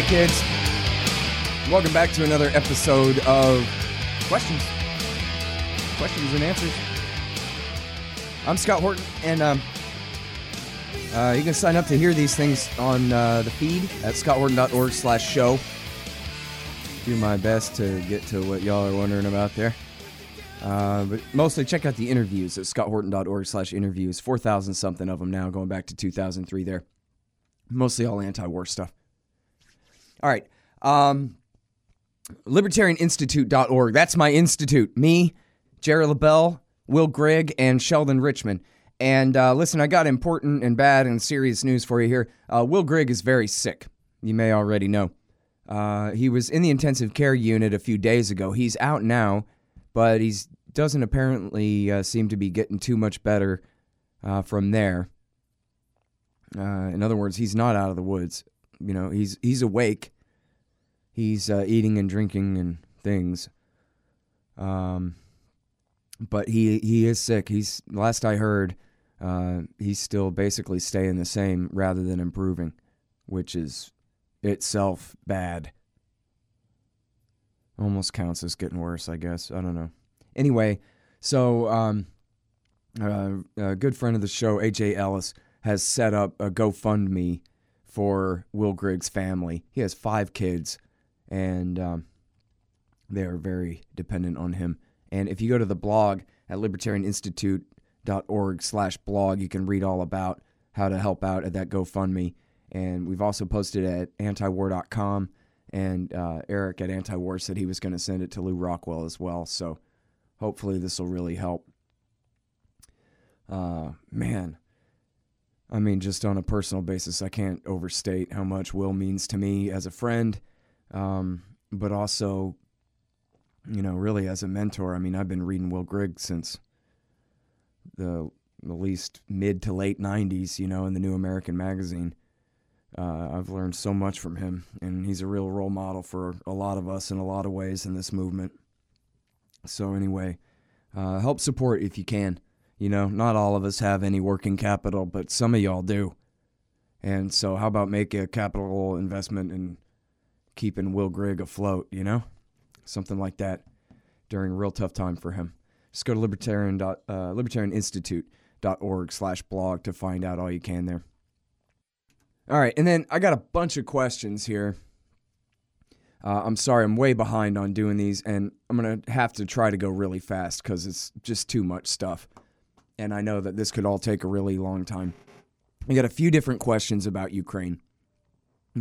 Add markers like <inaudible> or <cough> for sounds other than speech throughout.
right, kids. Welcome back to another episode of Questions. Questions and Answers. I'm Scott Horton, and um, uh, you can sign up to hear these things on uh, the feed at scotthorton.org slash show. Do my best to get to what y'all are wondering about there. Uh, but mostly check out the interviews at scotthorton.org slash interviews. 4,000 something of them now, going back to 2003 there. Mostly all anti-war stuff. All right. Um, libertarianinstitute.org. That's my institute. Me, Jerry Labell, Will Grigg, and Sheldon Richman. And uh, listen, I got important and bad and serious news for you here. Uh, Will Grigg is very sick. You may already know. Uh, he was in the intensive care unit a few days ago. He's out now, but he doesn't apparently uh, seem to be getting too much better uh, from there. Uh, in other words, he's not out of the woods. You know, he's he's awake. He's uh, eating and drinking and things. Um, but he he is sick. He's last I heard, uh, he's still basically staying the same rather than improving, which is itself bad. Almost counts as getting worse, I guess. I don't know. Anyway, so um, uh, a good friend of the show, AJ Ellis, has set up a GoFundMe for Will Grigg's family. He has five kids, and um, they are very dependent on him. And if you go to the blog at libertarianinstitute.org slash blog, you can read all about how to help out at that GoFundMe. And we've also posted at antiwar.com. And uh, Eric at Antiwar said he was going to send it to Lew Rockwell as well. So hopefully this will really help. Uh, man, I mean, just on a personal basis, I can't overstate how much Will means to me as a friend, um, but also, you know, really as a mentor. I mean, I've been reading Will Grigg since the at least mid to late 90s, you know, in the New American Magazine. Uh, I've learned so much from him, and he's a real role model for a lot of us in a lot of ways in this movement. So, anyway, uh, help support if you can. You know, not all of us have any working capital, but some of y'all do. And so, how about make a capital investment in keeping Will Grigg afloat, you know? Something like that during a real tough time for him. Just go to libertarian dot, uh, libertarianinstitute.org slash blog to find out all you can there. All right, and then I got a bunch of questions here. Uh, I'm sorry, I'm way behind on doing these, and I'm going to have to try to go really fast because it's just too much stuff. And I know that this could all take a really long time. I got a few different questions about Ukraine.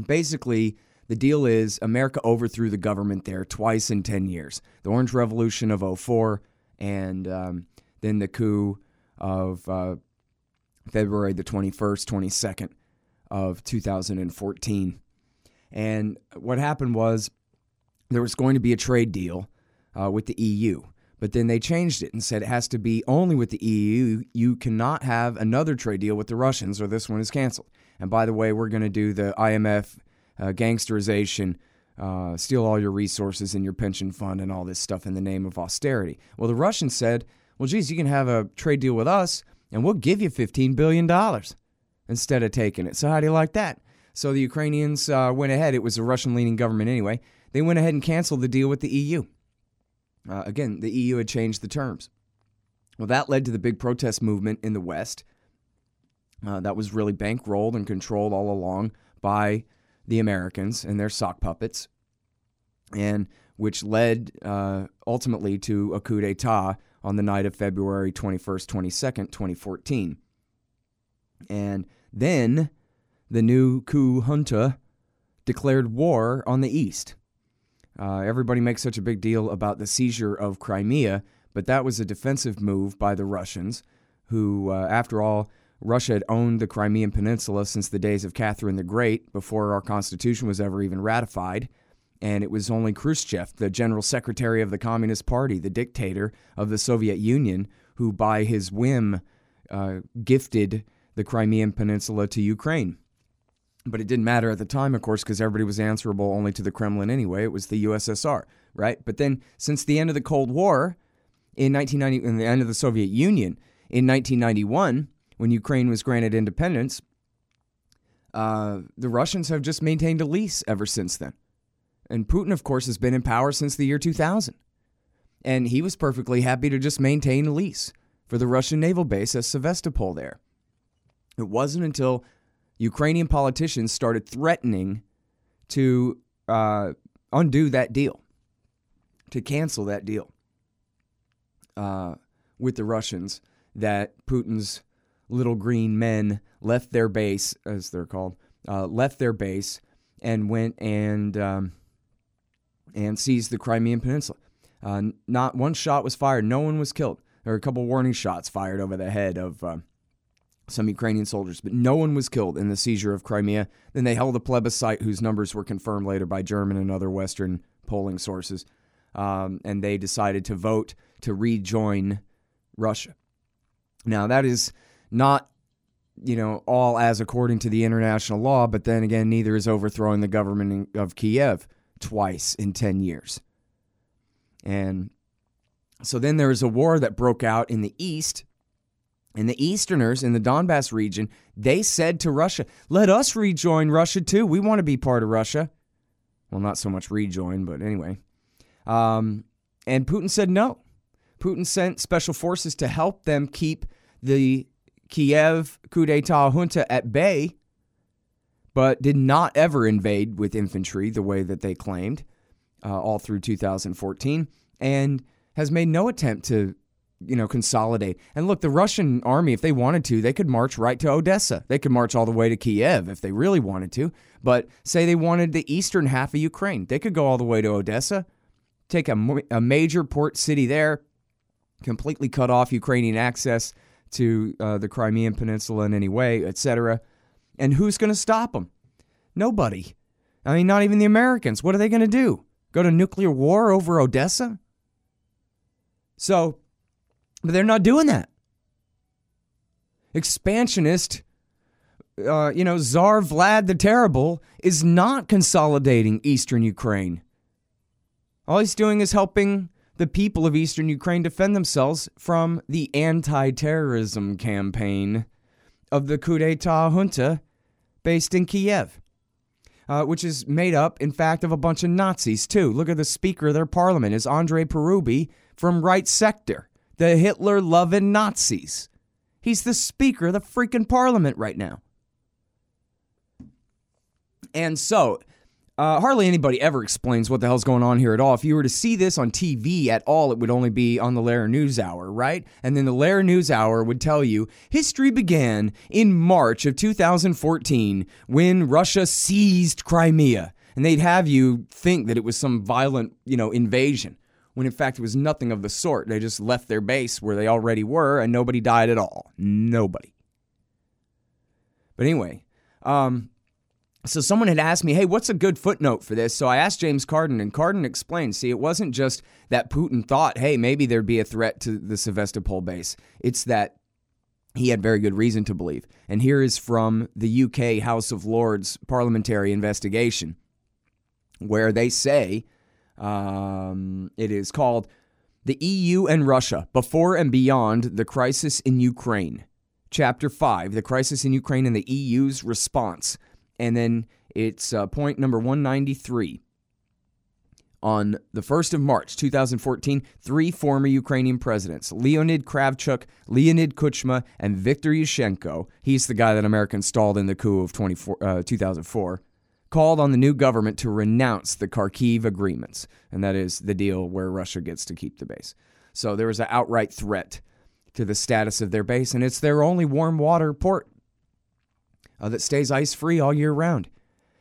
Basically, the deal is America overthrew the government there twice in 10 years the Orange Revolution of 04 and um, then the coup of uh, February the 21st, 22nd of 2014. And what happened was there was going to be a trade deal uh, with the EU, but then they changed it and said it has to be only with the EU. You cannot have another trade deal with the Russians, or this one is canceled. And by the way, we're going to do the IMF uh, gangsterization, uh, steal all your resources and your pension fund and all this stuff in the name of austerity. Well, the Russians said, well, geez, you can have a trade deal with us, and we'll give you $15 billion instead of taking it. So, how do you like that? So, the Ukrainians uh, went ahead. It was a Russian leaning government anyway. They went ahead and canceled the deal with the EU. Uh, again, the EU had changed the terms. Well, that led to the big protest movement in the West. Uh, that was really bankrolled and controlled all along by the Americans and their sock puppets, and which led uh, ultimately to a coup d'etat on the night of February 21st, 22nd, 2014. And then the new coup junta declared war on the East. Uh, everybody makes such a big deal about the seizure of Crimea, but that was a defensive move by the Russians, who, uh, after all, Russia had owned the Crimean Peninsula since the days of Catherine the Great, before our Constitution was ever even ratified. And it was only Khrushchev, the general secretary of the Communist Party, the dictator of the Soviet Union, who, by his whim, uh, gifted the Crimean Peninsula to Ukraine. But it didn't matter at the time, of course, because everybody was answerable only to the Kremlin anyway. It was the USSR, right? But then, since the end of the Cold War, in 1990, in the end of the Soviet Union, in 1991, when Ukraine was granted independence, uh, the Russians have just maintained a lease ever since then. And Putin, of course, has been in power since the year 2000. And he was perfectly happy to just maintain a lease for the Russian naval base at Sevastopol there. It wasn't until Ukrainian politicians started threatening to uh, undo that deal, to cancel that deal uh, with the Russians, that Putin's little green men left their base, as they're called, uh, left their base and went and um, and seized the Crimean Peninsula. Uh, not one shot was fired. No one was killed. There were a couple warning shots fired over the head of uh, some Ukrainian soldiers, but no one was killed in the seizure of Crimea. Then they held a plebiscite whose numbers were confirmed later by German and other Western polling sources. Um, and they decided to vote to rejoin Russia. Now, that is not, you know, all as according to the international law, but then again, neither is overthrowing the government of Kiev twice in 10 years. And so then there was a war that broke out in the east. And the Easterners in the Donbass region, they said to Russia, let us rejoin Russia too. We want to be part of Russia. Well, not so much rejoin, but anyway. Um, and Putin said no. Putin sent special forces to help them keep the Kiev coup d'etat junta at bay, but did not ever invade with infantry the way that they claimed uh, all through 2014, and has made no attempt to, you know, consolidate. And look, the Russian army, if they wanted to, they could march right to Odessa. They could march all the way to Kiev if they really wanted to. But say they wanted the eastern half of Ukraine, they could go all the way to Odessa, take a, a major port city there, completely cut off Ukrainian access to uh, the Crimean Peninsula in any way, etc. And who's going to stop them? Nobody. I mean, not even the Americans. What are they going to do? Go to nuclear war over Odessa? So, but they're not doing that. Expansionist, uh, you know, Tsar Vlad the Terrible is not consolidating eastern Ukraine. All he's doing is helping the people of eastern Ukraine defend themselves from the anti terrorism campaign of the coup d'etat junta based in Kiev, uh, which is made up, in fact, of a bunch of Nazis, too. Look at the Speaker of their parliament, is Andrei Parubiy from Right Sector, the Hitler loving Nazis. He's the Speaker of the freaking parliament right now. And so, uh, hardly anybody ever explains what the hell's going on here at all. If you were to see this on TV at all, it would only be on the Lehrer News Hour, right? And then the Lehrer News Hour would tell you history began in March of 2014 when Russia seized Crimea. And they'd have you think that it was some violent, you know, invasion, when in fact it was nothing of the sort. They just left their base where they already were and nobody died at all. Nobody. But anyway, um, so someone had asked me, hey, what's a good footnote for this? So I asked James Carden, and Carden explained, see, it wasn't just that Putin thought, hey, maybe there'd be a threat to the Sevastopol base. It's that he had very good reason to believe. And here is from the UK House of Lords parliamentary investigation, where they say um, it is called The EU and Russia Before and Beyond the Crisis in Ukraine. Chapter 5 The Crisis in Ukraine and the EU's Response. And then it's uh, point number 193. On the 1st of March 2014, three former Ukrainian presidents, Leonid Kravchuk, Leonid Kuchma, and Viktor Yushchenko, he's the guy that America installed in the coup of uh, 2004, called on the new government to renounce the Kharkiv agreements. And that is the deal where Russia gets to keep the base. So there was an outright threat to the status of their base, and it's their only warm water port uh, that stays ice free all year round.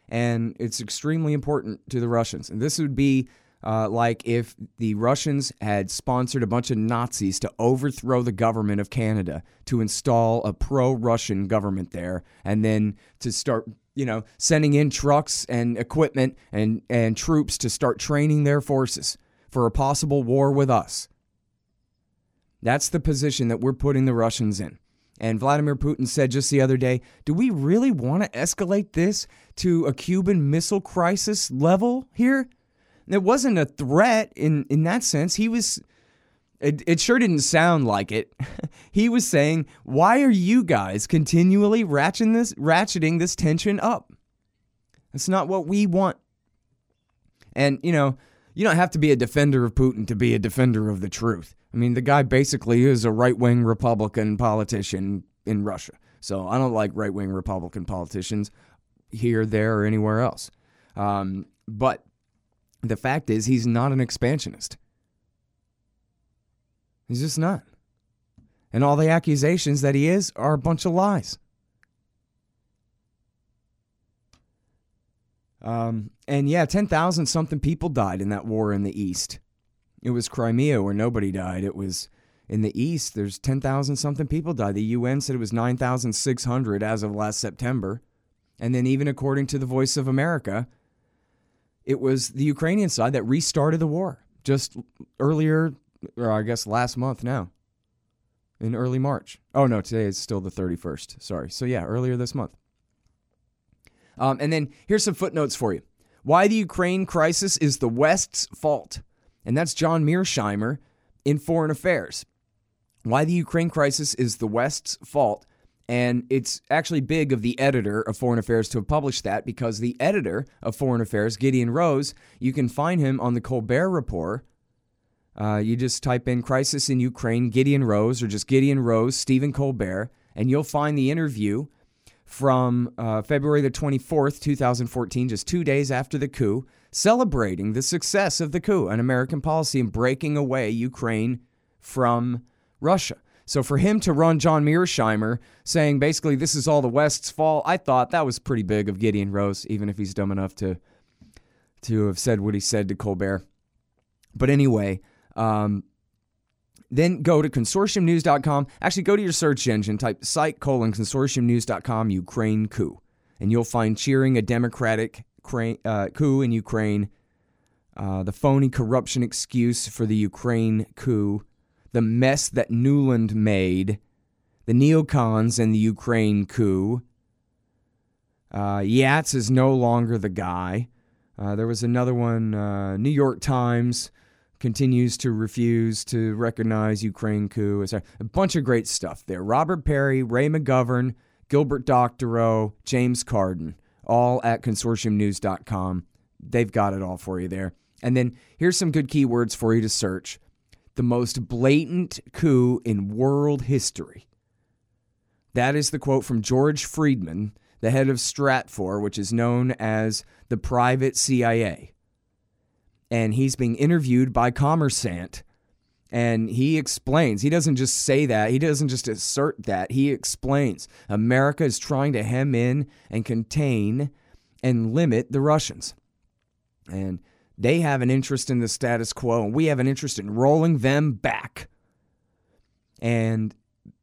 And it's extremely important to the Russians. And this would be uh, like if the Russians had sponsored a bunch of Nazis to overthrow the government of Canada, to install a pro Russian government there, and then to start, you know, sending in trucks and equipment and, and troops to start training their forces for a possible war with us. That's the position that we're putting the Russians in. And Vladimir Putin said just the other day, do we really want to escalate this to a Cuban Missile Crisis level here? It wasn't a threat in, in that sense. He was It, it sure didn't sound like it. <laughs> he was saying, Why are you guys continually ratcheting this, ratcheting this tension up? That's not what we want. And, you know, you don't have to be a defender of Putin to be a defender of the truth. I mean, the guy basically is a right wing Republican politician in Russia. So I don't like right wing Republican politicians here, there, or anywhere else. Um, but the fact is, he's not an expansionist. He's just not. And all the accusations that he is are a bunch of lies. Um, and yeah, 10,000 something people died in that war in the East. It was Crimea where nobody died. It was in the East, there's 10,000 something people died. The UN said it was 9,600 as of last September. And then, even according to the Voice of America, it was the Ukrainian side that restarted the war just earlier, or I guess last month now, in early March. Oh, no, today is still the 31st. Sorry. So, yeah, earlier this month. Um, and then here's some footnotes for you. Why the Ukraine crisis is the West's fault. And that's John Mearsheimer in Foreign Affairs. Why the Ukraine crisis is the West's fault. And it's actually big of the editor of Foreign Affairs to have published that because the editor of Foreign Affairs, Gideon Rose, you can find him on the Colbert Report. Uh, you just type in crisis in Ukraine, Gideon Rose, or just Gideon Rose, Stephen Colbert, and you'll find the interview from uh, February the 24th, 2014, just two days after the coup, celebrating the success of the coup and American policy in breaking away Ukraine from Russia. So for him to run John Mearsheimer saying basically this is all the West's fault, I thought that was pretty big of Gideon Rose, even if he's dumb enough to to have said what he said to Colbert. But anyway, um, then go to consortiumnews.com. Actually, go to your search engine, type site colon consortiumnews.com Ukraine coup, and you'll find cheering a democratic uh, coup in Ukraine, uh, the phony corruption excuse for the Ukraine coup, the mess that Nuland made, the neocons and the Ukraine coup. Uh, Yats is no longer the guy. Uh, there was another one, uh, New York Times continues to refuse to recognize Ukraine coup. A bunch of great stuff there. Robert Parry, Ray McGovern, Gilbert Doctorow, James Carden, all at consortiumnews.com. They've got it all for you there. And then here's some good keywords for you to search the most blatant coup in world history. That is the quote from George Friedman, the head of Stratfor, which is known as the private CIA and he's being interviewed by Kommersant. And he explains, he doesn't just say that, he doesn't just assert that, he explains America is trying to hem in and contain and limit the Russians. And they have an interest in the status quo, and we have an interest in rolling them back. And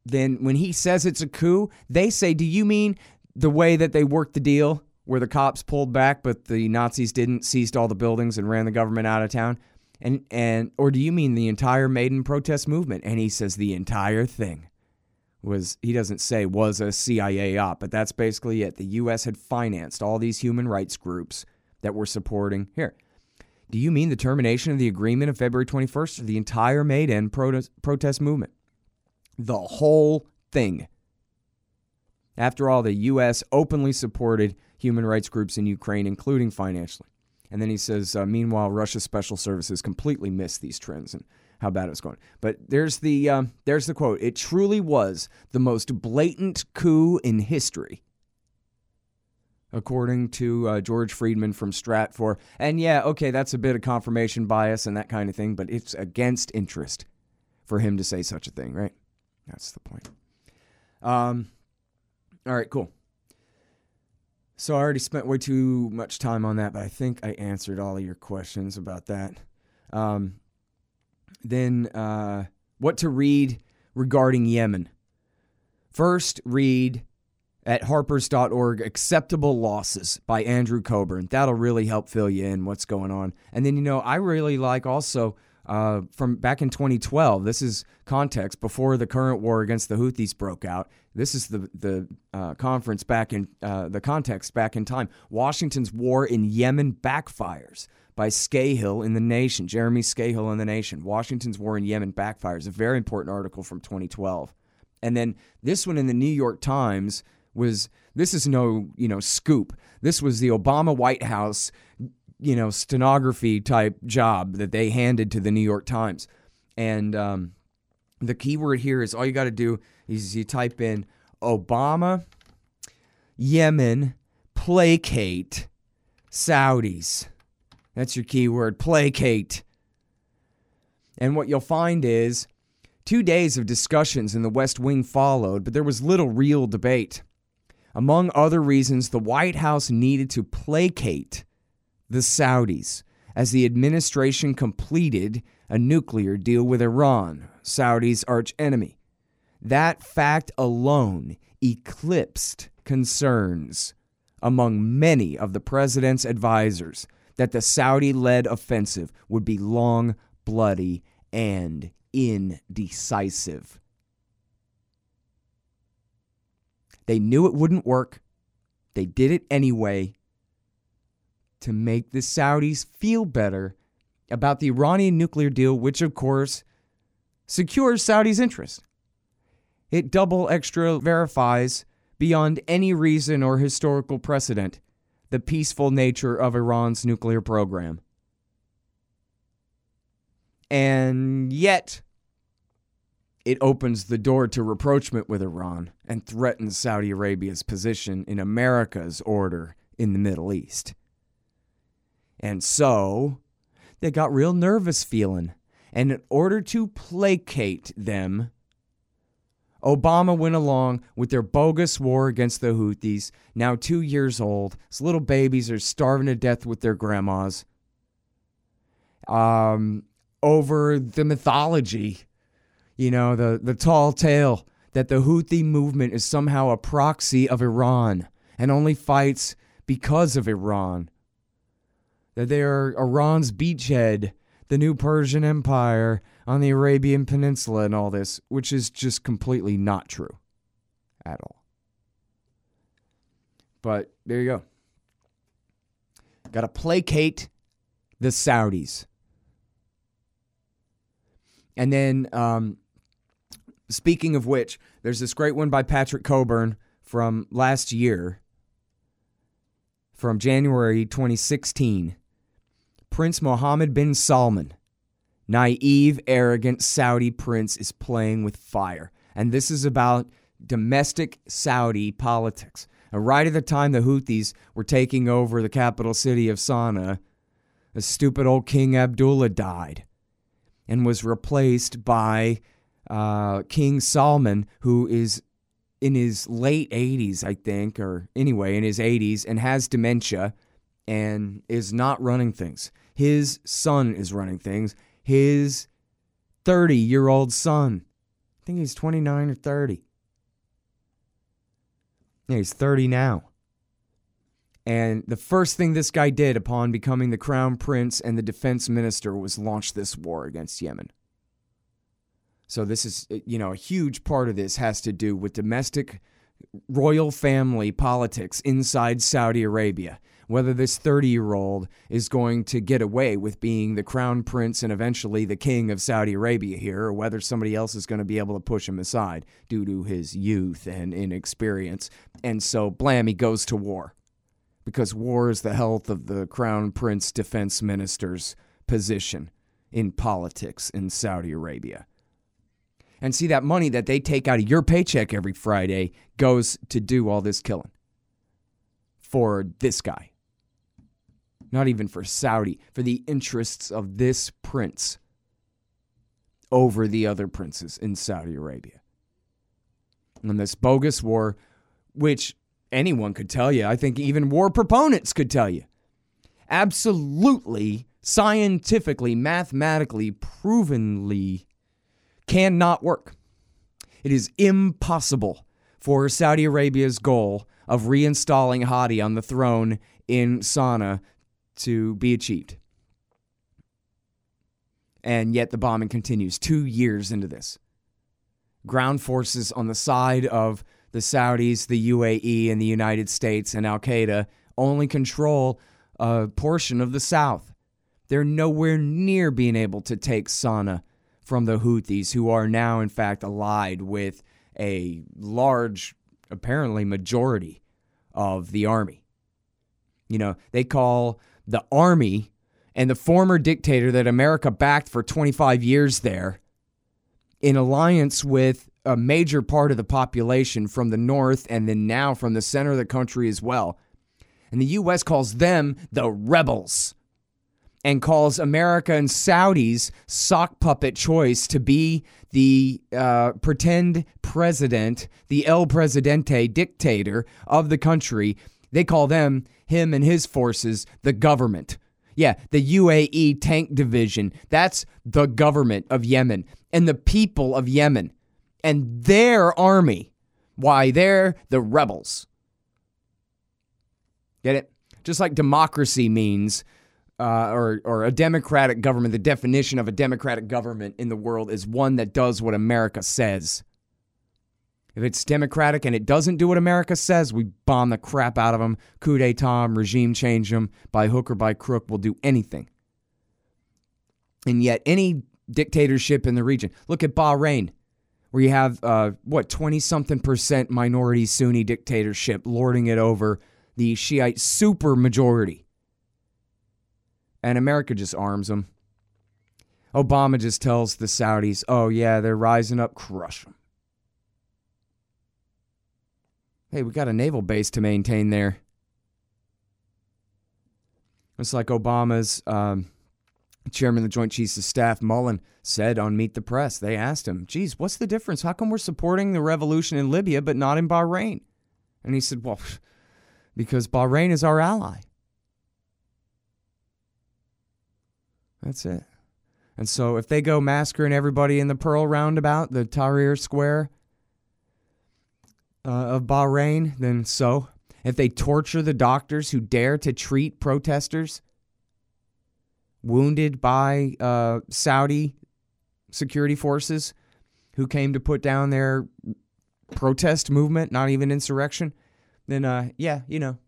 then when he says it's a coup, they say, Do you mean the way that they worked the deal? Where the cops pulled back, but the Nazis didn't, seized all the buildings and ran the government out of town? And and or do you mean the entire Maidan protest movement? And he says the entire thing was he doesn't say was a CIA op, but that's basically it. The US had financed all these human rights groups that were supporting here. Do you mean the termination of the agreement of February 21st or the entire Maidan protest, protest movement? The whole thing. After all, the U.S. openly supported human rights groups in Ukraine, including financially. And then he says, uh, meanwhile, Russia's special services completely missed these trends and how bad it was going. But there's the um, there's the quote. It truly was the most blatant coup in history, according to uh, George Friedman from Stratfor. And yeah, okay, that's a bit of confirmation bias and that kind of thing, but it's against interest for him to say such a thing, right? That's the point. Um, all right, cool. So I already spent way too much time on that, but I think I answered all of your questions about that. Um, then, uh, what to read regarding Yemen? First, read at harpers.org Acceptable Losses by Andrew Cockburn. That'll really help fill you in what's going on. And then, you know, I really like also uh, from back in 2012. This is context before the current war against the Houthis broke out. This is the the uh, conference back in uh, the context back in time. Washington's war in Yemen backfires by Scahill in the Nation. Jeremy Scahill in the Nation. Washington's war in Yemen backfires. A very important article from 2012. And then this one in the New York Times was this is no you know scoop. This was the Obama White House you know, stenography type job that they handed to the New York Times. And um, the keyword here is all you got to do is you type in Obama, Yemen, placate, Saudis. That's your keyword, placate. And what you'll find is two days of discussions in the West Wing followed, but there was little real debate. Among other reasons, the White House needed to placate the Saudis as the administration completed a nuclear deal with Iran, Saudi's archenemy. That fact alone eclipsed concerns among many of the president's advisors that the Saudi led offensive would be long, bloody, and indecisive. They knew it wouldn't work. They did it anyway to make the Saudis feel better about the Iranian nuclear deal, which, of course, secures Saudi's interest. It double extra verifies, beyond any reason or historical precedent, the peaceful nature of Iran's nuclear program. And yet, it opens the door to rapprochement with Iran and threatens Saudi Arabia's position in America's order in the Middle East. And so they got real nervous feeling. And in order to placate them, Obama went along with their bogus war against the Houthis, now two years old. His little babies are starving to death with their grandmas. Um, over the mythology, you know, the, the tall tale that the Houthi movement is somehow a proxy of Iran and only fights because of Iran that they are Iran's beachhead, the new Persian Empire on the Arabian Peninsula, and all this, which is just completely not true at all. But there you go. Got to placate the Saudis. And then, um, speaking of which, there's this great one by Patrick Cockburn from last year, from January 2016 Prince Mohammed bin Salman, naive, arrogant Saudi prince, is playing with fire. And this is about domestic Saudi politics. Right at the time the Houthis were taking over the capital city of Sana'a, the stupid old King Abdullah died and was replaced by uh, King Salman, who is in his late 80s, I think, or anyway, in his 80s, and has dementia and is not running things. His son is running things. His 30 year old son. I think he's 29 or 30. Yeah, he's 30 now. And the first thing this guy did upon becoming the crown prince and the defense minister was launch this war against Yemen. So this is, uh, you know, a huge part of this has to do with domestic royal family politics inside Saudi Arabia whether this 30 year old is going to get away with being the crown prince and eventually the king of Saudi Arabia here, or whether somebody else is going to be able to push him aside due to his youth and inexperience. And so, blam, he goes to war because war is the health of the crown prince defense minister's position in politics in Saudi Arabia. And see, that money that they take out of your paycheck every Friday goes to do all this killing for this guy not even for Saudi, for the interests of this prince over the other princes in Saudi Arabia. And this bogus war, which anyone could tell you, I think even war proponents could tell you, absolutely, scientifically, mathematically, provenly cannot work. It is impossible for Saudi Arabia's goal of reinstalling Hadi on the throne in Sana'a to be achieved. And yet the bombing continues two years into this. Ground forces on the side of the Saudis, the UAE, and the United States and Al Qaeda only control a portion of the South. They're nowhere near being able to take Sana'a from the Houthis, who are now, in fact, allied with a large, apparently, majority of the army. You know, they call the army and the former dictator that America backed for 25 years there in alliance with a major part of the population from the north and then now from the center of the country as well. And the U.S. calls them the rebels and calls America and Saudis sock puppet choice to be the uh, pretend president, the El Presidente dictator of the country. They call them, him and his forces, the government. Yeah, the UAE tank division. That's the government of Yemen and the people of Yemen and their army. Why, they're the rebels. Get it? Just like democracy means, uh, or, or a democratic government, the definition of a democratic government in the world is one that does what America says. If it's democratic and it doesn't do what America says, we bomb the crap out of them, coup d'etat them, regime change them, by hook or by crook, we'll do anything. And yet, any dictatorship in the region, look at Bahrain, where you have, uh, what, 20 something percent minority Sunni dictatorship lording it over the Shiite super majority. And America just arms them. Obama just tells the Saudis, oh, yeah, they're rising up, crush them. Hey, we got a naval base to maintain there. It's like Obama's um, chairman of the Joint Chiefs of Staff, Mullen, said on Meet the Press. They asked him, geez, what's the difference? How come we're supporting the revolution in Libya but not in Bahrain? And he said, well, <laughs> because Bahrain is our ally. That's it. And so if they go massacring everybody in the Pearl Roundabout, the Tahrir Square, uh, of Bahrain, then so. If they torture the doctors who dare to treat protesters wounded by uh, Saudi security forces who came to put down their protest movement, not even insurrection, then uh, yeah, you know,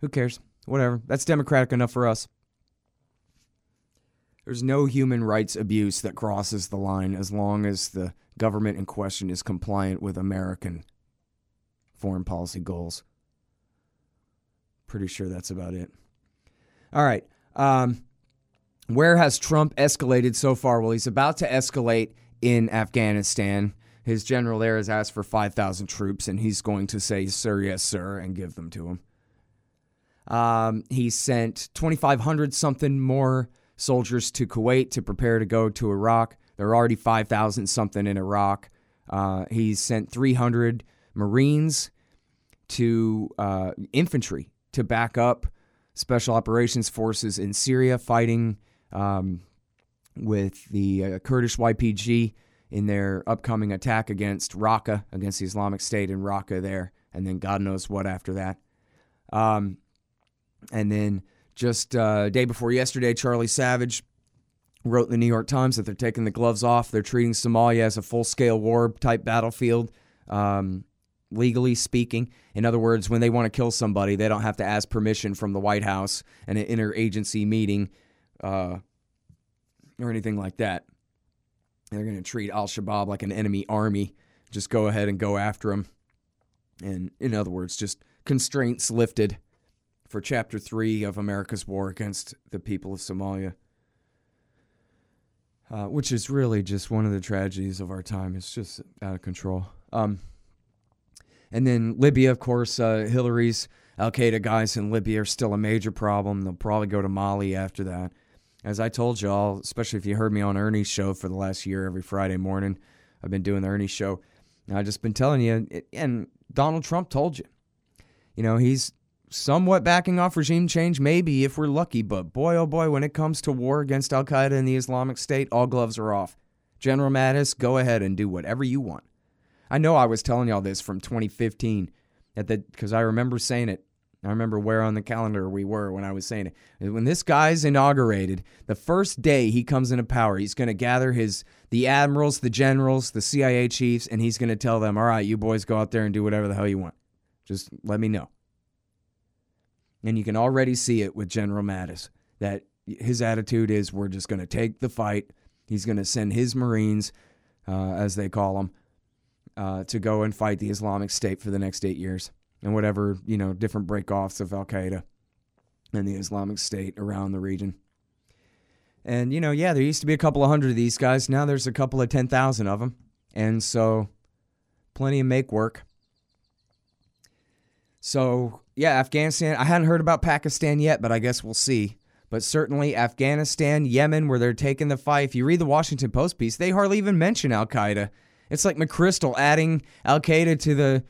who cares? Whatever. That's democratic enough for us. There's no human rights abuse that crosses the line as long as the government in question is compliant with American foreign policy goals. Pretty sure that's about it. All right. Um, where has Trump escalated so far? Well, he's about to escalate in Afghanistan. His general there has asked for 5,000 troops, and he's going to say, Sir, yes, sir, and give them to him. Um, he sent 2,500 something more soldiers to Kuwait to prepare to go to Iraq. There are already 5,000 something in Iraq. Uh, he's sent 300 Marines to uh, infantry to back up special operations forces in Syria fighting um, with the uh, Kurdish YPG in their upcoming attack against Raqqa, against the Islamic State in Raqqa there, and then God knows what after that. Um, and then just uh, day before yesterday, Charlie Savage wrote in the New York Times that they're taking the gloves off. They're treating Somalia as a full scale war type battlefield. Um, legally speaking. In other words, when they want to kill somebody, they don't have to ask permission from the White House and an interagency meeting uh, or anything like that. They're going to treat Al Shabaab like an enemy army. Just go ahead and go after them. And in other words, just constraints lifted for Chapter 3 of America's war against the people of Somalia. Uh, which is really just one of the tragedies of our time. It's just out of control. Um, and then Libya, of course, uh, Hillary's Al Qaeda guys in Libya are still a major problem. They'll probably go to Mali after that. As I told y'all, especially if you heard me on Ernie's show for the last year every Friday morning, I've been doing the Ernie show. I've just been telling you, and Donald Trump told you. You know, he's somewhat backing off regime change, maybe if we're lucky, but boy, oh boy, when it comes to war against Al Qaeda and the Islamic State, all gloves are off. General Mattis, go ahead and do whatever you want. I know I was telling y'all this from 2015 at the because I remember saying it I remember where on the calendar we were when I was saying it. When this guy's inaugurated, the first day he comes into power, he's going to gather his the admirals, the generals, the CIA chiefs, and he's going to tell them, "All right, you boys go out there and do whatever the hell you want. Just let me know." And you can already see it with General Mattis that his attitude is, "We're just going to take the fight." He's going to send his Marines, uh, as they call them, uh, to go and fight the Islamic State for the next eight years and whatever, you know, different breakoffs of Al Qaeda and the Islamic State around the region. And, you know, yeah, there used to be a couple of hundred of these guys. Now there's a couple of 10,000 of them. And so plenty of make work. So, yeah, Afghanistan. I hadn't heard about Pakistan yet, but I guess we'll see. But certainly Afghanistan, Yemen, where they're taking the fight. If you read the Washington Post piece, they hardly even mention Al Qaeda. It's like McChrystal adding Al Qaeda to the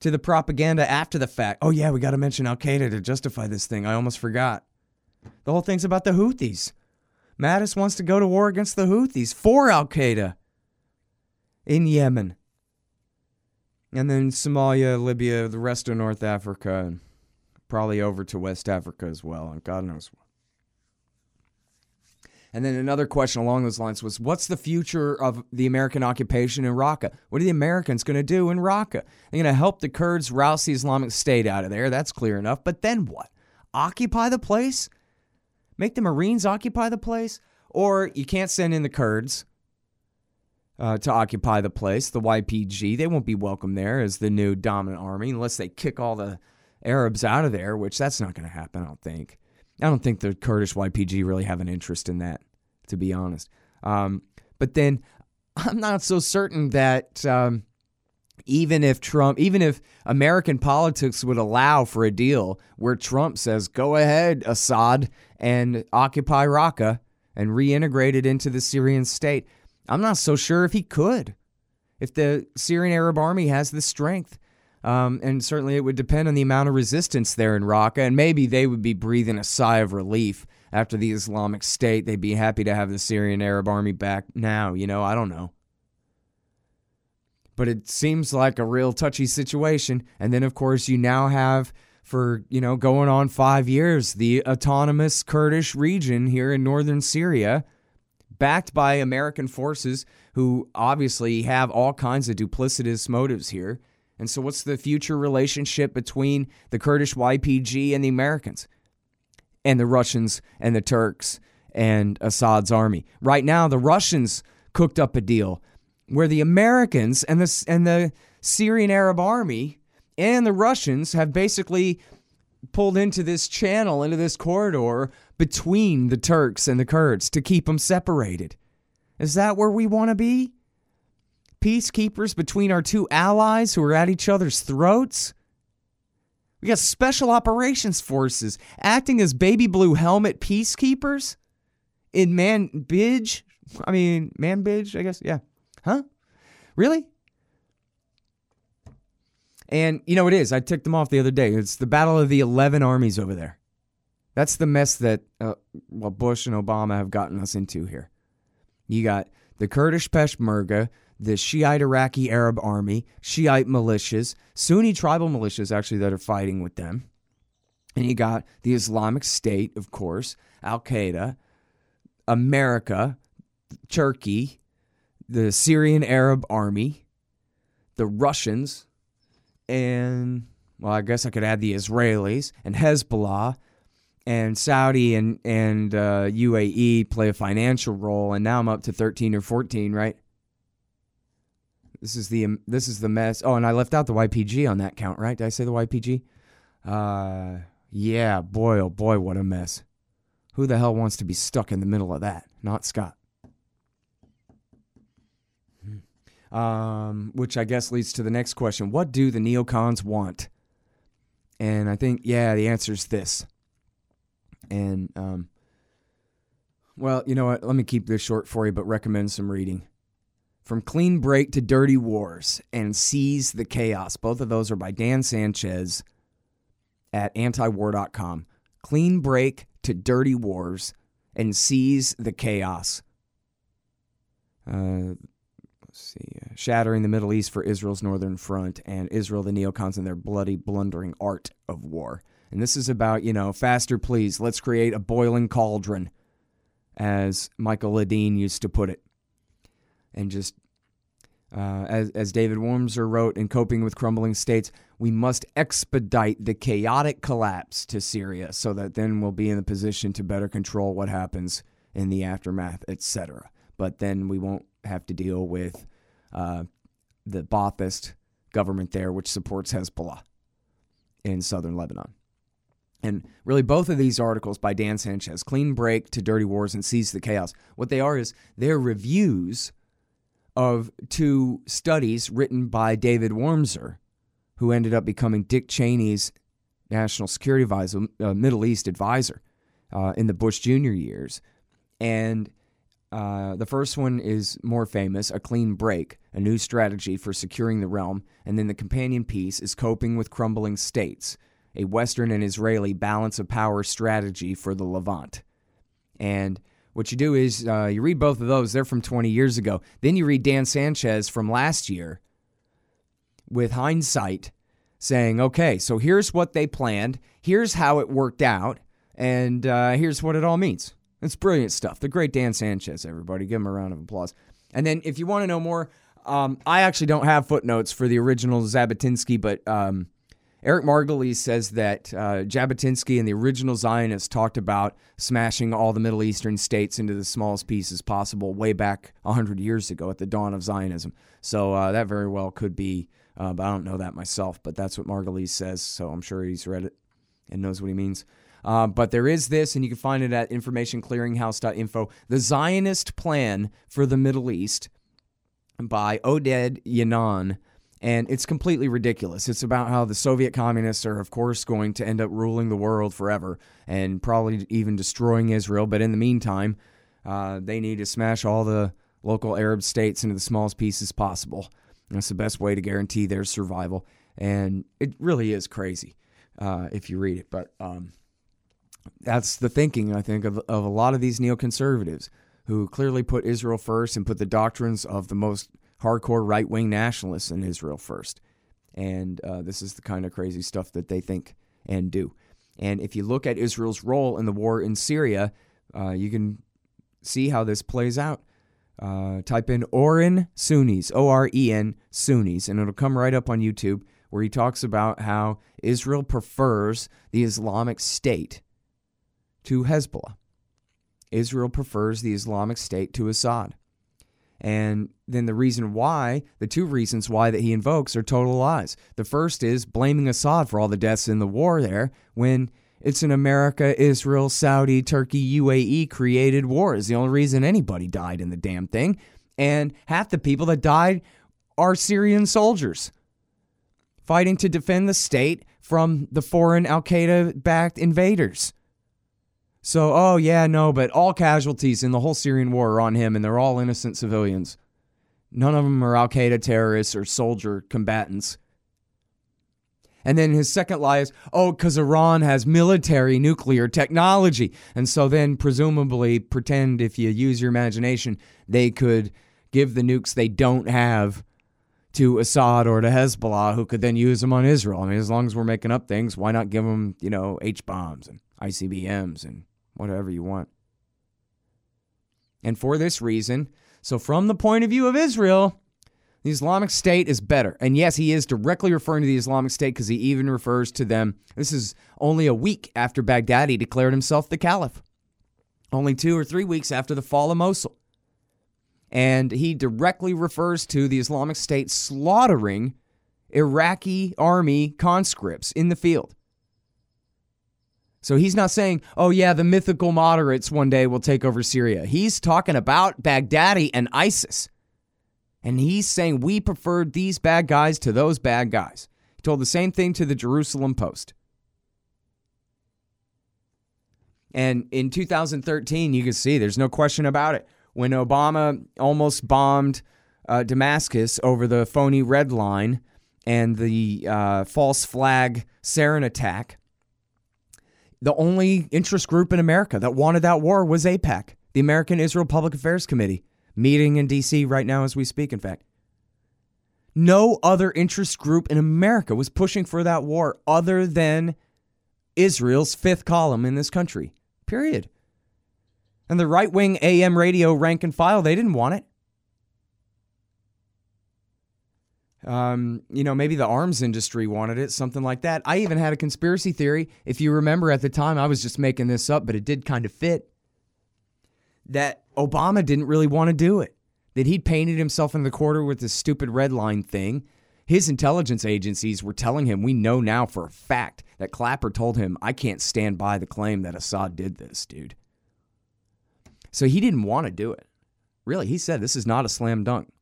to the propaganda after the fact. Oh yeah, we got to mention Al Qaeda to justify this thing. I almost forgot. The whole thing's about the Houthis. Mattis wants to go to war against the Houthis for Al Qaeda in Yemen. And then Somalia, Libya, the rest of North Africa, and probably over to West Africa as well, and God knows what. And then another question along those lines was what's the future of the American occupation in Raqqa? What are the Americans going to do in Raqqa? They're going to help the Kurds rouse the Islamic State out of there. That's clear enough. But then what? Occupy the place? Make the Marines occupy the place? Or you can't send in the Kurds uh, to occupy the place, the YPG. They won't be welcome there as the new dominant army unless they kick all the Arabs out of there, which that's not going to happen, I don't think. I don't think the Kurdish YPG really have an interest in that, to be honest. Um, but then I'm not so certain that um, even if Trump, even if American politics would allow for a deal where Trump says, go ahead, Assad, and occupy Raqqa and reintegrate it into the Syrian state, I'm not so sure if he could. If the Syrian Arab army has the strength um, and certainly it would depend on the amount of resistance there in Raqqa. And maybe they would be breathing a sigh of relief after the Islamic State. They'd be happy to have the Syrian Arab army back now. You know, I don't know. But it seems like a real touchy situation. And then, of course, you now have, for, you know, going on five years, the autonomous Kurdish region here in northern Syria, backed by American forces who obviously have all kinds of duplicitous motives here and so, what's the future relationship between the Kurdish YPG and the Americans, and the Russians and the Turks and Assad's army? Right now, the Russians cooked up a deal where the Americans and the and the Syrian Arab army and the Russians have basically pulled into this channel, into this corridor between the Turks and the Kurds to keep them separated. Is that where we want to be? Peacekeepers between our two allies who are at each other's throats. We got special operations forces acting as baby blue helmet peacekeepers in Manbij. I mean, Manbij, I guess. Yeah. Huh? Really? And you know it is. I ticked them off the other day. It's the battle of the 11 armies over there. That's the mess that uh, well Bush and Obama have gotten us into here. You got the Kurdish Peshmerga, the Shiite Iraqi Arab Army, Shiite militias, Sunni tribal militias actually that are fighting with them. And you got the Islamic State, of course, Al Qaeda, America, Turkey, the Syrian Arab Army, the Russians, and, well, I guess I could add the Israelis and Hezbollah. And Saudi and, and uh, UAE play a financial role. And now I'm up to 13 or 14, right? This is the this is the mess. Oh, and I left out the YPG on that count, right? Did I say the YPG? Uh, yeah, boy, oh boy, what a mess. Who the hell wants to be stuck in the middle of that? Not Scott. Hmm. Um, which I guess leads to the next question: What do the neocons want? And I think, yeah, the answer is this. And um, well, you know what? Let me keep this short for you, but recommend some reading. From Clean Break to Dirty Wars and Seize the Chaos. Both of those are by Dan Sanchez at antiwar.com. Clean Break to Dirty Wars and Seize the Chaos. Uh, let's see. Uh, shattering the Middle East for Israel's Northern Front and Israel, the neocons, and their bloody, blundering art of war. And this is about, you know, faster, please. Let's create a boiling cauldron, as Michael Ledeen used to put it. And just uh, as, as David Wurmser wrote in Coping with Crumbling States, we must expedite the chaotic collapse to Syria so that then we'll be in a position to better control what happens in the aftermath, etc. But then we won't have to deal with uh, the Ba'athist government there, which supports Hezbollah in southern Lebanon. And really, both of these articles by Dan Sanchez, Clean Break to Dirty Wars and Seize the Chaos, what they are is they're reviews of two studies written by David Wurmser, who ended up becoming Dick Cheney's national security advisor, uh, Middle East advisor uh, in the Bush Jr. years. And uh, the first one is more famous A Clean Break, a new strategy for securing the realm. And then the companion piece is Coping with Crumbling States, a Western and Israeli balance of power strategy for the Levant. And what you do is uh, you read both of those, they're from 20 years ago. Then you read Dan Sanchez from last year with hindsight saying, okay, so here's what they planned, here's how it worked out, and uh, here's what it all means. It's brilliant stuff. The great Dan Sanchez, everybody. Give him a round of applause. And then if you want to know more, um, I actually don't have footnotes for the original Jabotinsky, but um, Eric Margolis says that uh, Jabotinsky and the original Zionists talked about smashing all the Middle Eastern states into the smallest pieces possible way back 100 years ago at the dawn of Zionism. So uh, that very well could be, uh, but I don't know that myself, but that's what Margolis says, so I'm sure he's read it and knows what he means. Uh, but there is this, and you can find it at informationclearinghouse.info the Zionist Plan for the Middle East by Oded Yinon and it's completely ridiculous. It's about how the Soviet communists are, of course, going to end up ruling the world forever and probably even destroying Israel. But in the meantime, uh, they need to smash all the local Arab states into the smallest pieces possible. That's the best way to guarantee their survival. And it really is crazy uh, if you read it. But um, that's the thinking, I think, of, of a lot of these neoconservatives who clearly put Israel first and put the doctrines of the most hardcore right wing nationalists in Israel first. And uh, this is the kind of crazy stuff that they think and do. And if you look at Israel's role in the war in Syria, uh, you can see how this plays out. Uh, type in Oren Sunnis, O R E N Sunnis, and it'll come right up on YouTube where he talks about how Israel prefers the Islamic State to Hezbollah. Israel prefers the Islamic State to Assad. And then the reason why, the two reasons why that he invokes are total lies. The first is blaming Assad for all the deaths in the war there when it's an America, Israel, Saudi, Turkey, UAE created war. Is the only reason anybody died in the damn thing. And half the people that died are Syrian soldiers fighting to defend the state from the foreign Al Qaeda backed invaders. So, oh, yeah, no, but all casualties in the whole Syrian war are on him, and they're all innocent civilians. None of them are Al Qaeda terrorists or soldier combatants. And then his second lie is, oh, because Iran has military nuclear technology. And so then, presumably, pretend if you use your imagination, they could give the nukes they don't have to Assad or to Hezbollah, who could then use them on Israel. I mean, as long as we're making up things, why not give them, you know, H bombs and ICBMs and whatever you want. And for this reason, so from the point of view of Israel, the Islamic State is better. And yes, he is directly referring to the Islamic State because he even refers to them. This is only a week after Baghdadi declared himself the caliph, only two or three weeks after the fall of Mosul. And he directly refers to the Islamic State slaughtering Iraqi army conscripts in the field. So he's not saying, oh, yeah, the mythical moderates one day will take over Syria. He's talking about Baghdadi and ISIS. And he's saying we preferred these bad guys to those bad guys. He told the same thing to the Jerusalem Post. And in 2013, you can see there's no question about it. When Obama almost bombed uh, Damascus over the phony red line and the uh, false flag sarin attack, the only interest group in America that wanted that war was AIPAC, the American Israel Public Affairs Committee, meeting in D.C. right now as we speak, in fact. No other interest group in America was pushing for that war other than Israel's fifth column in this country. Period. And the right wing AM radio rank and file, they didn't want it. Um, you know, maybe the arms industry wanted it, something like that. I even had a conspiracy theory. If you remember at the time, I was just making this up, but it did kind of fit. That Obama didn't really want to do it. That he'd painted himself in the corner with this stupid red line thing. His intelligence agencies were telling him, we know now for a fact that Clapper told him, I can't stand by the claim that Assad did this, dude. So he didn't want to do it. Really, he said this is not a slam dunk.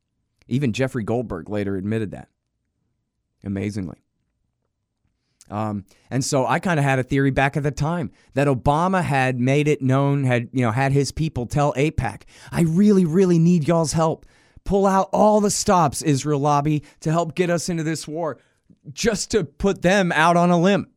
Even Jeffrey Goldberg later admitted that. Amazingly. Um, and so I kind of had a theory back at the time that Obama had made it known, had you know, had his people tell AIPAC, "I really, really need y'all's help. Pull out all the stops, Israel lobby, to help get us into this war, just to put them out on a limb."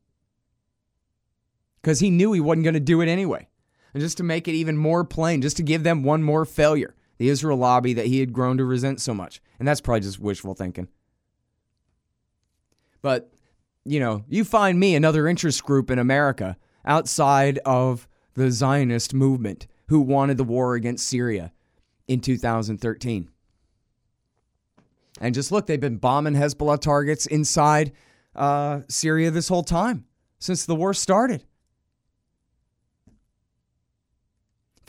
Because he knew he wasn't going to do it anyway, and just to make it even more plain, just to give them one more failure the Israel lobby that he had grown to resent so much. And that's probably just wishful thinking. But, you know, you find me another interest group in America outside of the Zionist movement who wanted the war against Syria in 2013. And just look, they've been bombing Hezbollah targets inside uh, Syria this whole time since the war started.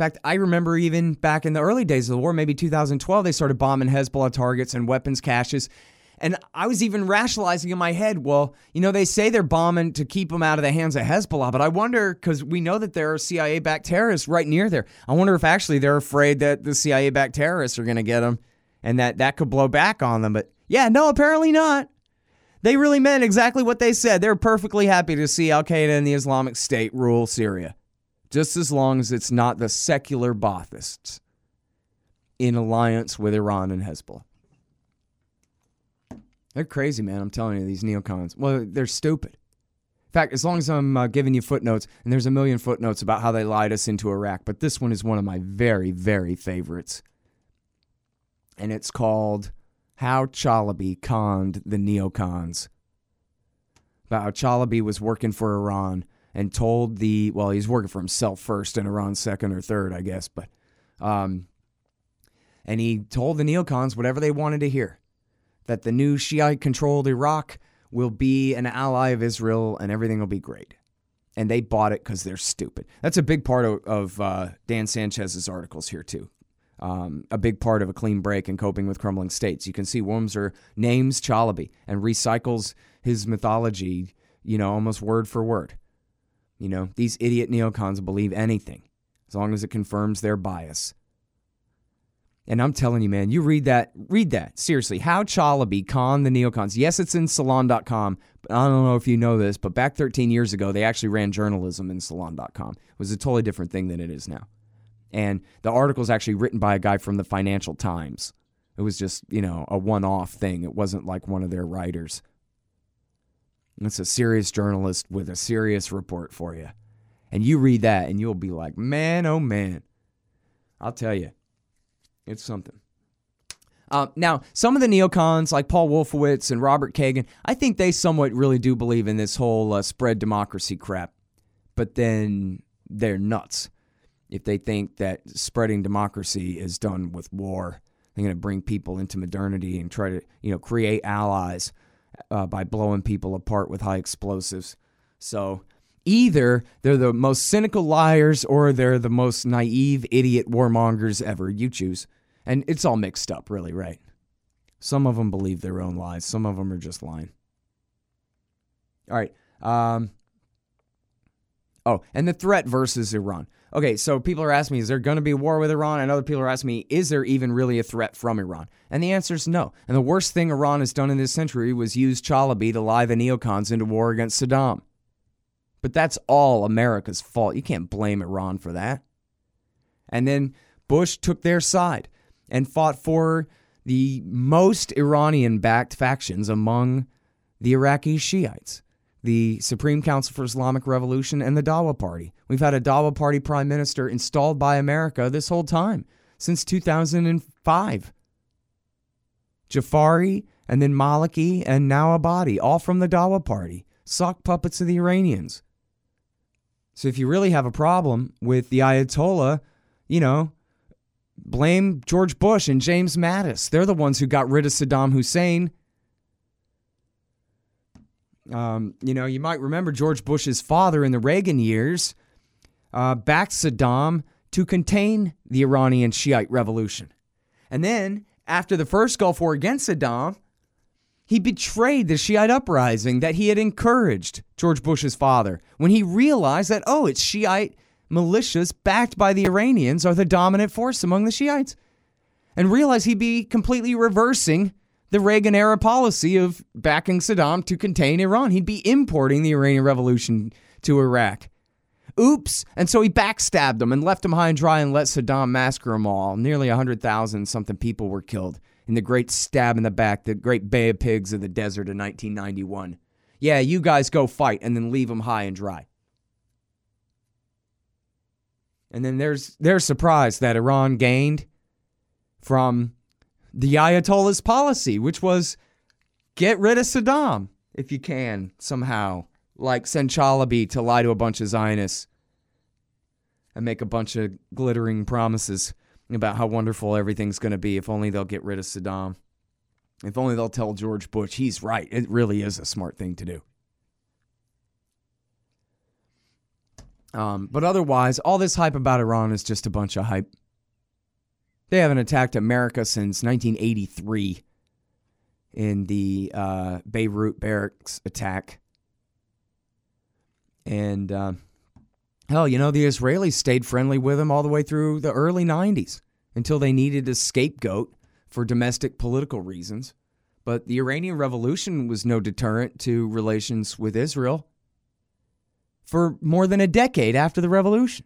Fact, I remember even back in the early days of the war, maybe 2012, they started bombing Hezbollah targets and weapons caches. And I was even rationalizing in my head, well, you know, they say they're bombing to keep them out of the hands of Hezbollah, but I wonder, because we know that there are CIA backed terrorists right near there. I wonder if actually they're afraid that the CIA backed terrorists are going to get them and that that could blow back on them. But yeah, no, apparently not. They really meant exactly what they said. They're perfectly happy to see Al Qaeda and the Islamic State rule Syria just as long as it's not the secular Baathists in alliance with Iran and Hezbollah. They're crazy, man. I'm telling you, these neocons. Well, they're stupid. In fact, as long as I'm uh, giving you footnotes, and there's a million footnotes about how they lied us into Iraq, but this one is one of my very, very favorites. And it's called How Chalabi Conned the Neocons. About how Chalabi was working for Iran and told the well he's working for himself first and Iran second or third I guess but um and he told the neocons whatever they wanted to hear that the new Shiite controlled Iraq will be an ally of Israel and everything will be great and they bought it because they're stupid that's a big part of, of uh, Dan Sanchez's articles here too um, a big part of a clean break and coping with crumbling states. You can see Wurmser names Chalabi and recycles his mythology, you know, almost word for word. You know, these idiot neocons believe anything as long as it confirms their bias. And I'm telling you, man, you read that, read that. Seriously, how Chalabi conned the neocons. Yes, it's in salon.com, but I don't know if you know this, but back 13 years ago, they actually ran journalism in salon.com. It was a totally different thing than it is now. And the article is actually written by a guy from the Financial Times. It was just, you know, a one off thing. It wasn't like one of their writers. It's a serious journalist with a serious report for you. And you read that and you'll be like, man, oh man. I'll tell you, it's something. Uh, now, some of the neocons, like Paul Wolfowitz and Robert Kagan, I think they somewhat really do believe in this whole uh, spread democracy crap. But then they're nuts if they think that spreading democracy is done with war. They're going to bring people into modernity and try to, you know, create allies uh, by blowing people apart with high explosives. So either they're the most cynical liars or they're the most naive idiot warmongers ever. You choose. And it's all mixed up, really, right? Some of them believe their own lies, some of them are just lying. All right. Um, oh, and the threat versus Iran. Okay, so people are asking me, is there going to be war with Iran? And other people are asking me, is there even really a threat from Iran? And the answer is no. And the worst thing Iran has done in this century was use Chalabi to lie the neocons into war against Saddam. But that's all America's fault. You can't blame Iran for that. And then Bush took their side and fought for the most Iranian backed factions among the Iraqi Shiites the Supreme Council for Islamic Revolution, and the Dawa Party. We've had a Dawa Party prime minister installed by America this whole time, since 2005. Jafari, and then Maliki, and now Abadi, all from the Dawa Party, sock puppets of the Iranians. So if you really have a problem with the Ayatollah, you know, blame George Bush and James Mattis. They're the ones who got rid of Saddam Hussein. Um, you know, you might remember George Bush's father in the Reagan years uh, backed Saddam to contain the Iranian Shiite revolution. And then, after the first Gulf War against Saddam, he betrayed the Shiite uprising that he had encouraged, George Bush's father, when he realized that, oh, it's Shiite militias backed by the Iranians are the dominant force among the Shiites. And realized he'd be completely reversing the Reagan era policy of backing Saddam to contain Iran. He'd be importing the Iranian Revolution to Iraq. Oops. And so he backstabbed them and left them high and dry and let Saddam massacre them all. Nearly 100,000 something people were killed in the great stab in the back, the great Bay of Pigs of the desert in 1991. Yeah, you guys go fight and then leave them high and dry. And then there's their surprise that Iran gained from the Ayatollah's policy, which was get rid of Saddam if you can somehow, like send Chalabi to lie to a bunch of Zionists and make a bunch of glittering promises about how wonderful everything's going to be if only they'll get rid of Saddam. If only they'll tell George Bush he's right. It really is a smart thing to do. Um, but otherwise, all this hype about Iran is just a bunch of hype. They haven't attacked America since 1983 in the uh, Beirut barracks attack. And uh, hell, you know, the Israelis stayed friendly with them all the way through the early 90s until they needed a scapegoat for domestic political reasons. But the Iranian Revolution was no deterrent to relations with Israel for more than a decade after the revolution.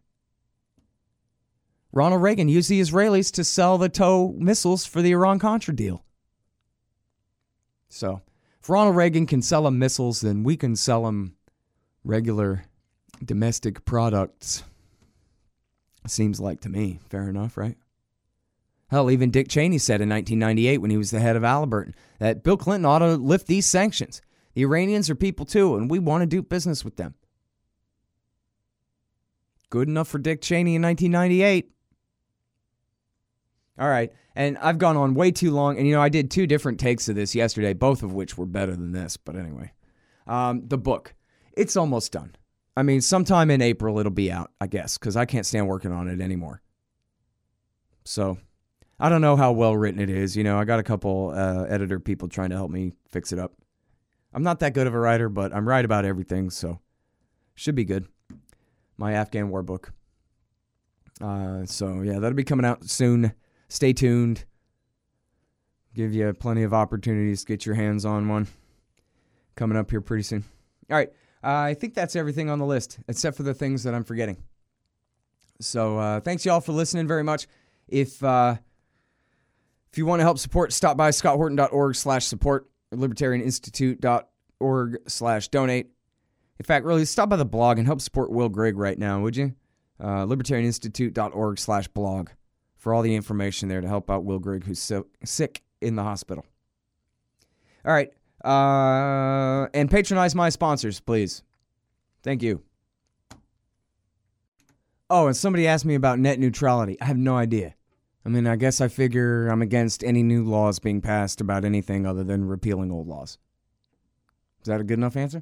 Ronald Reagan used the Israelis to sell the TOW missiles for the Iran Contra deal. So, if Ronald Reagan can sell them missiles, then we can sell them regular domestic products. Seems like to me. Fair enough, right? Hell, even Dick Cheney said in 1998 when he was the head of Halliburton that Bill Clinton ought to lift these sanctions. The Iranians are people too, and we want to do business with them. Good enough for Dick Cheney in 1998. All right. And I've gone on way too long. And, you know, I did two different takes of this yesterday, both of which were better than this. But anyway, um, the book, it's almost done. I mean, sometime in April it'll be out, I guess, because I can't stand working on it anymore. So I don't know how well written it is. You know, I got a couple uh, editor people trying to help me fix it up. I'm not that good of a writer, but I'm right about everything. So should be good my Afghan war book. Uh, so yeah, that'll be coming out soon. Stay tuned. Give you plenty of opportunities to get your hands on one. Coming up here pretty soon. All right, uh, I think that's everything on the list, except for the things that I'm forgetting. So uh, thanks y'all for listening very much. If uh, if you want to help support, stop by scotthorton.org slash support or libertarianinstitute.org slash donate. In fact, really, stop by the blog and help support Will Grigg right now, would you? Uh, libertarianinstitute.org slash blog for all the information there to help out Will Grigg, who's so sick in the hospital. All right. Uh, and patronize my sponsors, please. Thank you. Oh, and somebody asked me about net neutrality. I have no idea. I mean, I guess I figure I'm against any new laws being passed about anything other than repealing old laws. Is that a good enough answer?